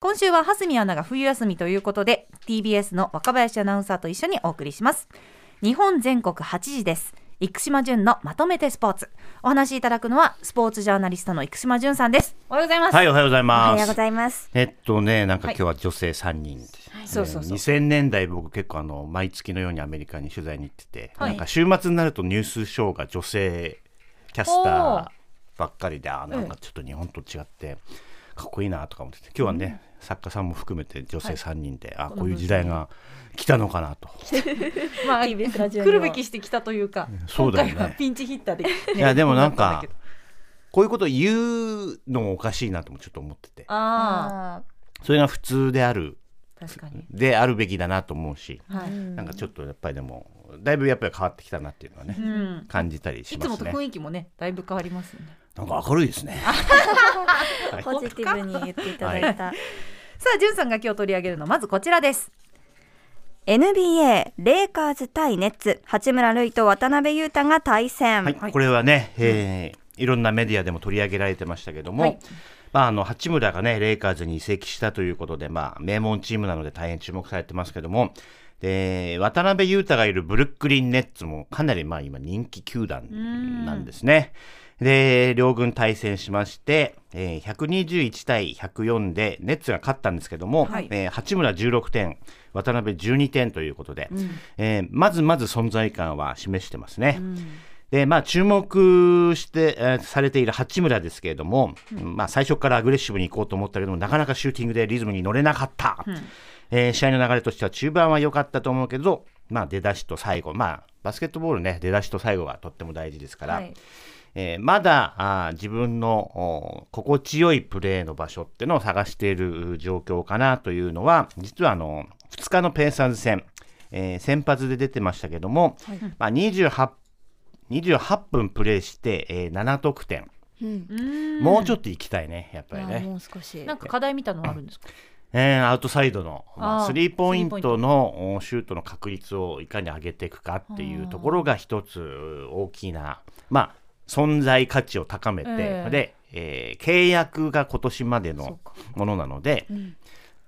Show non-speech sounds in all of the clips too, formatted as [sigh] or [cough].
今週は蓮見アナが冬休みということで TBS の若林アナウンサーと一緒にお送りします。日本全国8時です。生島淳のまとめてスポーツ。お話しいただくのはスポーツジャーナリストの生島淳さんです。おはようございます。はい、おはようございおます。はようございます。えっとね、なんか今日は女性3人、そうそうそう。2000年代僕結構あの毎月のようにアメリカに取材に行ってて、はい。なんか週末になるとニュースショーが女性キャスターばっかりであなんかちょっと日本と違ってかっこいいなとか思ってて今日はね、作家さんも含めて女性3人で、あこういう時代が来たのかなと。[laughs] まあ TBS ラジ来るべきしてきたというかそうだよね。今回はピンチヒッターで、ねいやでもなんか [laughs] こういうことを言うのもおかしいなともちょっと思ってて。ああそれが普通であるあ確かに。であるべきだなと思うし、はい、なんかちょっとやっぱりでもだいぶやっぱり変わってきたなっていうのはね、うん。感じたりしいつもますね。と雰囲気もねだいぶ変わりますよねなんか明るいですね。あ、[laughs] ポジティブに言っていただいた。さあ、じゅんさんが今日取り上げるのはまずこちらです。NBA レイカーズ対ネッツ八村塁と渡辺裕太が対戦。はい、これはね、えーいろんなメディアでも取り上げられてましたけども、はいまあ、あの八村がねレイカーズに移籍したということで、まあ、名門チームなので大変注目されてますけどもで渡辺裕太がいるブルックリン・ネッツもかなりまあ今人気球団なんですね。で両軍対戦しまして、えー121対104でネッツが勝ったんですけども、はい。えー八村16点渡辺12点ということで、えーまずまず存在感は示してますね。でまあ、注目して、えーされている八村ですけれども、まあ、最初からアグレッシブに行こうと思ったけどもなかなかシューティングでリズムに乗れなかった、えー試合の流れとしては中盤は良かったと思うけど、まあ、出だしと最後、まあ、バスケットボールね出だしと最後がとっても大事ですから、はいえーまだ自分のお心地よいプレーの場所っていうのを探している状況かなというのは実はあの2日のペーサーズ戦、えー先発で出てましたけども、まあ、28, 28分プレーして、えー7得点、うん。もうちょっと行きたいねやっぱりね。あもう少し。なんか課題みたいなのあるんですか？えーアウトサイドの、まあスリーポイントトのおシュートの確率をいかに上げていくかっていうところが一つ大きな、まあ、存在価値を高めて、ええ。で、えー契約が今年までのものなので、ん。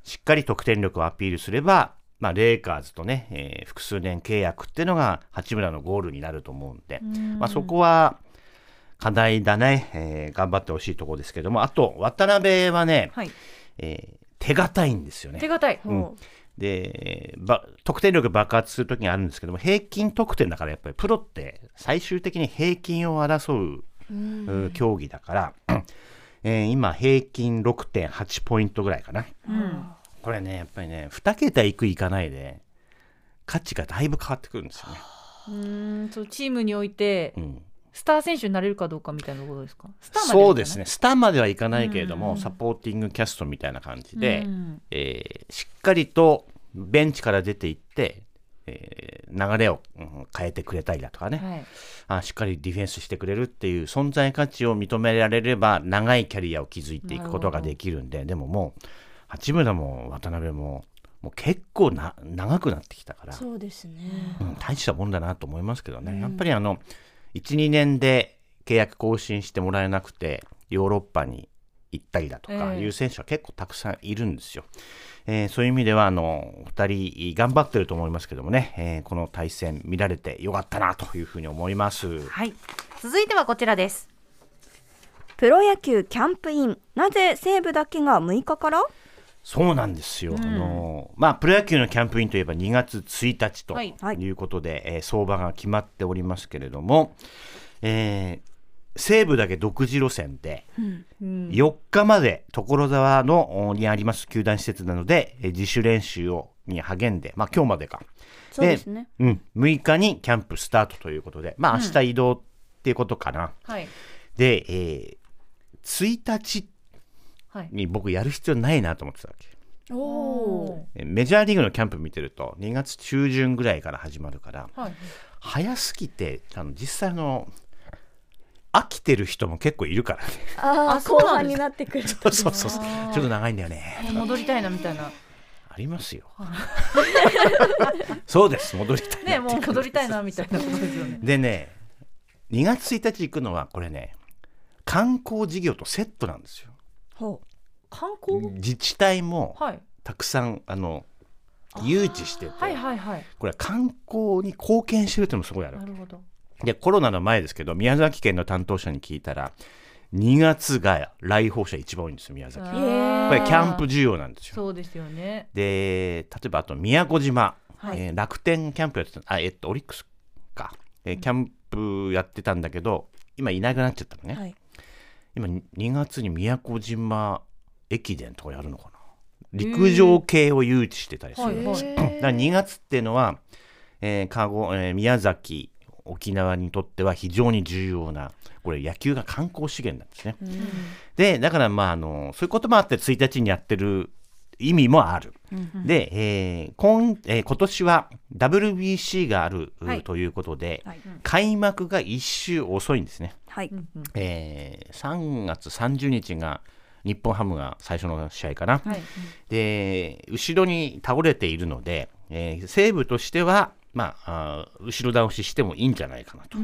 しっかり得点力をアピールすれば、まあ、レイカーズとね、えー複数年契約っていうのが八村のゴールになると思うんで、まあ、そこは課題だね、えー頑張ってほしいところですけども。あと渡辺はね、はい。えー手堅いんですよね。手。堅い。ほでば得点力爆発するときにあるんですけども平均得点だからやっぱりプロって最終的に平均を争う、う競技だから、[clears throat] えー今平均6.8ポイントぐらいかなうん。これねやっぱりね2桁いくいかないで価値がだいぶ変わってくるんですよね。うーん、そうチームにおいてうんスター選手になれるかどうかみたいなことですか？そうです。ねスターまではいかないけれども、サポーティングキャストみたいな感じで、うんえーしっかりとベンチから出ていって、えー流れを、うん変えてくれたりだとかね、はい。あしっかりディフェンスしてくれるっていう存在価値を認められれば長いキャリアを築いていくことができるんででももう八村も渡辺ももう結構な長くなってきたから、そうですね。うん大したもんだなと思いますけどね、やっぱりあの12年で契約更新してもらえなくてヨーロッパに行ったりだとかええいう選手は結構たくさんいるんですよ。えーそういう意味ではあの2人頑張ってると思いますけどもね、えーこの対戦見られてよかったなというふうに思います。はい。続いてはこちらです。プロ野球キャンプイン。なぜ西武だけが6日から？そうなんですよ、あのまあ、プロ野球のキャンプインといえば2月1日とはいいうことで、えー相場が決まっておりますけれども、えー西武だけ独自路線で、4日まで所沢のおにあります球団施設なので、えー自主練習をに励んで、まあ、今日までか。そうですね。うん、6日にキャンプスタートということで、まあ、明日移動っていうことかな。はい。で、えー1日はい。に僕やる必要ないなと思ってたわけ。おお。えメジャーリーグのキャンプ見てると2月中旬ぐらいから始まるからはい。早すぎてあの実際あの飽きてる人も結構いるからねああ、あそう後半になってくる。そうそうそうちょっと長いんだよね戻りたいなみたいな。ありますよ [laughs] そうです戻りたいなね、もう戻りたいなみたいなことですよね。でね2月1日行くのはこれね観光事業とセットなんですよほ観光？自治体もはい。たくさんあの誘致してて、はいはいはい。これは観光に貢献してるっていうのもすごいあるなるほど。でコロナの前ですけど宮崎県の担当者に聞いたら2月が来訪者一番多いんですよ宮崎。これキャンプ需要なんですよ。そうですよね。で例えばあと宮古島、はい。えー楽天キャンプやってたあえっとオリックスか、えーキャンプやってたんだけど今いなくなっちゃったのね、はい今2月に宮古島駅伝とかやるのかな？陸上系を誘致してたりする、はいはい。だから2月っていうのは、えーかごえー宮崎沖縄にとっては非常に重要なこれ野球が観光資源なんですね。でだからまああのそういうこともあって1日にやってる意味もある。で、えー今えー今年は WBC がある、はい。ということで、はい。開幕が1週遅いんですね。はい。えー3月30日が日本ハムが最初の試合かな。はい。で後ろに倒れているので、えー西武としては、まあ、あー後ろ倒ししてもいいんじゃないかなと、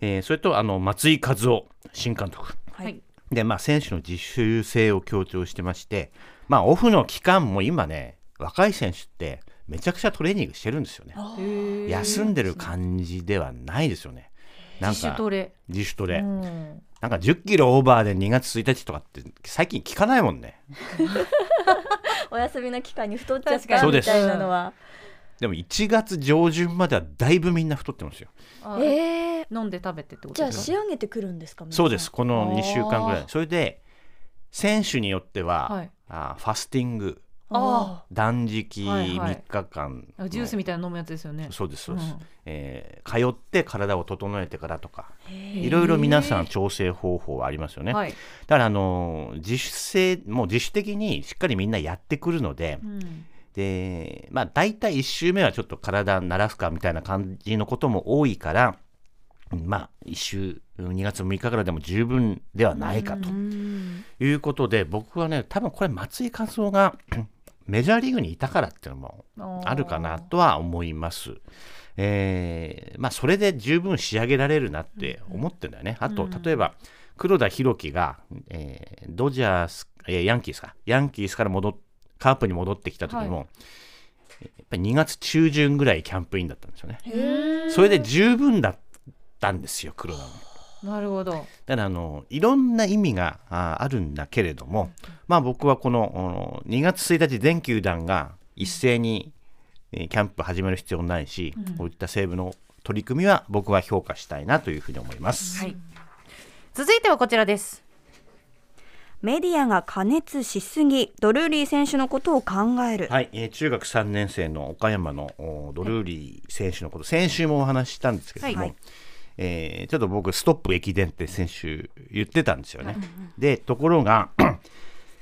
えーそれとあの松井稼頭央新監督。はいで、まあ、選手の自主性を強調してまして、まあ、オフの期間も今ね若い選手ってめちゃくちゃトレーニングしてるんですよね。休んでる感じではないですよね。なん自主かトレ。自主トレ、うん。なんか10キロオーバーで2月1日とかって最近聞かないもんね。[laughs] お休みの期間に太っちゃっ確かにたみたいなのはでも1月上旬まではだいぶみんな太ってますよ。あえー、飲んで食べてってことじゃあ仕上げてくるんですかそうです。この2週間ぐらい。それで選手によっては、はい。あーファスティング。あ断食はいはい。3日間。の、ジュースみたいな飲むやつですよね。そうですそうです、うん。えー通って体を整えてからとか。へいろいろ皆さん調整方法はありますよね、はい。だからあのー自主性もう自主的にしっかりみんなやってくるので、うんでまあ大体1週目はちょっと体慣らすかみたいな感じのことも多いからまあ1週2月6日からでも十分ではないかとうんいうことで僕はね多分これ松井稼頭央が [clears throat] メジャーリーグにいたからっていうのもあるかなとは思います。えーまあそれで十分仕上げられるなって思ってんだよね。あと例えば黒田博樹が、えードジャース、えーヤンキースかヤンキースから戻っカープに戻ってきた時も、はやっぱり2月中旬ぐらいキャンプインだったんですよね。それで十分だったんですよ黒田は。なるほど。だからあのいろんな意味がああるんだけれども、まあ、僕はこのあの2月1日全球団が一斉にえーキャンプ始める必要ないし、こういった西武の取り組みは僕は評価したいなというふうに思います。はい。続いてはこちらですメディアが過熱しすぎドルーリー選手のことを考える、はい、えー中学3年生の岡山のおドルーリー選手のこと、先週もお話ししたんですけども、はい。えーちょっと僕ストップ駅伝って先週言ってたんですよね。でところが、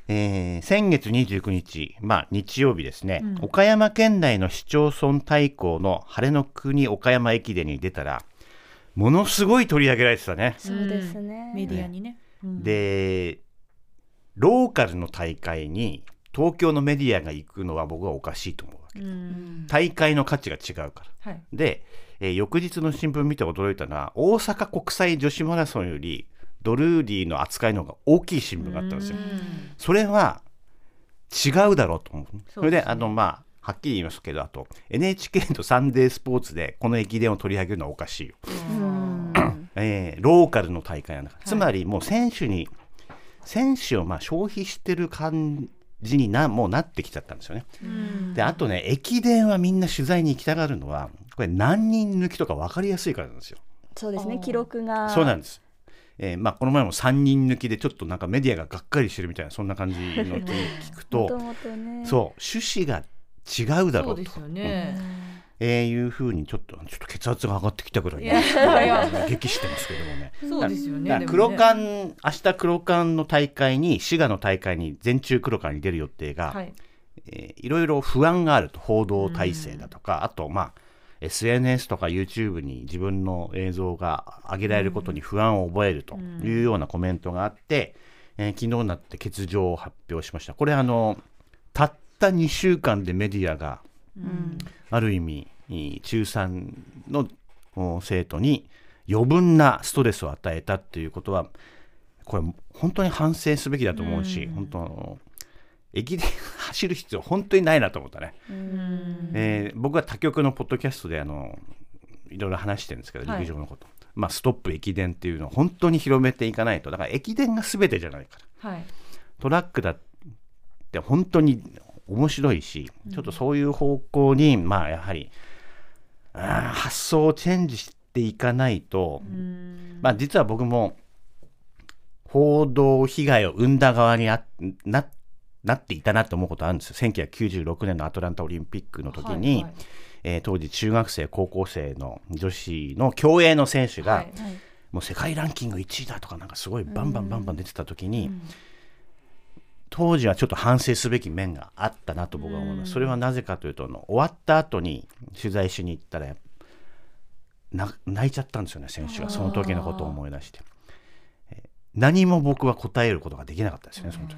えー先月29日、まあ、日曜日ですね、岡山県内の市町村対抗の晴れの国岡山駅伝に出たらものすごい取り上げられてたね。そうですね、メディアにね。うん。でローカルの大会に東京のメディアが行くのは僕はおかしいと思うわけ、うん。大会の価値が違うから。はい。で、えー翌日の新聞見て驚いたのは大阪国際女子マラソンよりドルーリーの扱いの方が大きい新聞があったんですよ。うん。それは違うだろうと思う。そそれであのまあはっきり言いますけどあと NHK とサンデースポーツでこの駅伝を取り上げるのはおかしいよ。うん。えーローカルの大会なんだから、つまりもう選手に選手をまあ消費してる感じになもうなってきちゃったんですよね。うん。であとね駅伝はみんな取材に行きたがるのはこれ何人抜きとか分かりやすいからなんですよ。そうですね記録が。そうなんです。えーまあ、この前も3人抜きでちょっとなんかメディアががっかりしてるみたいなそんな感じの聞くもと [laughs] ね。そう趣旨が違うだろうと。そうですよねえーいうふうにちょっとちょっと血圧が上がってきたぐらい [laughs] 激してますけどもね。そうですよね。黒缶、明日黒缶の大会に滋賀の大会に全中黒缶に出る予定が、はい。えーいろいろ不安があると報道体制だとか、あとまあ SNS とか YouTube に自分の映像が上げられることに不安を覚えるというようなコメントがあって、えー昨日になって欠場を発表しました。これあのたった2週間でメディアがうんある意味中3のお生徒に余分なストレスを与えたっていうことはこれ本当に反省すべきだと思うし、うん。本当駅伝走る必要本当にないなと思ったね、うん。えー僕は他局のポッドキャストであのいろいろ話してるんですけどはい。陸上のこと、まあストップ駅伝っていうのを本当に広めていかないと。だから駅伝が全てじゃないから。はい。トラックだって本当に面白いし、ちょっとそういう方向にまあやはり発想をチェンジしていかないと、うん。まあ実は僕も報道被害を生んだ側にあななっていたなと思うことあるんですよ。1996年のアトランタオリンピックの時に、はいはい。えー当時中学生高校生の女子の競泳の選手が、はいもう世界ランキング1位だとかなんかすごいバンバンバンバン出てた時に、うん当時はちょっと反省すべき面があったなと僕は思います、それはなぜかというとあの終わった後に取材しに行ったらな泣いちゃったんですよね選手が。その時のことを思い出して、えー何も僕は答えることができなかったですねその時。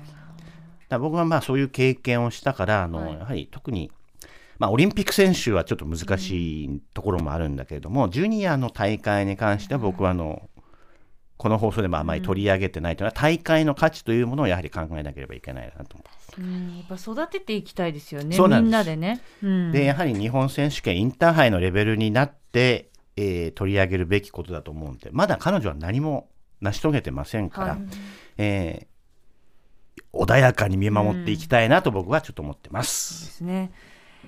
だ僕はまあそういう経験をしたからあの、はい。やはり特にまあ、オリンピック選手はちょっと難しいところもあるんだけれども、ジュニアの大会に関しては僕はあの、この放送でもあまり取り上げてないというのは、大会の価値というものをやはり考えなければいけないなと思う。うん。やっぱ育てていきたいですよねみんなでね、うん。でやはり日本選手権インターハイのレベルになって、えー取り上げるべきことだと思うんでまだ彼女は何も成し遂げてませんから、はい。えー穏やかに見守っていきたいなと僕はちょっと思ってま。ですすね。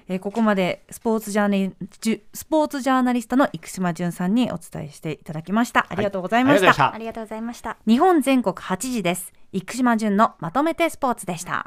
えーここまでスポーツジャーナリスポーツジャーナリストの生島淳さんにお伝えしていただきました。ありがとうございました。ありがとうございましたありがとうございました日本全国8時です。生島淳のまとめてスポーツでした。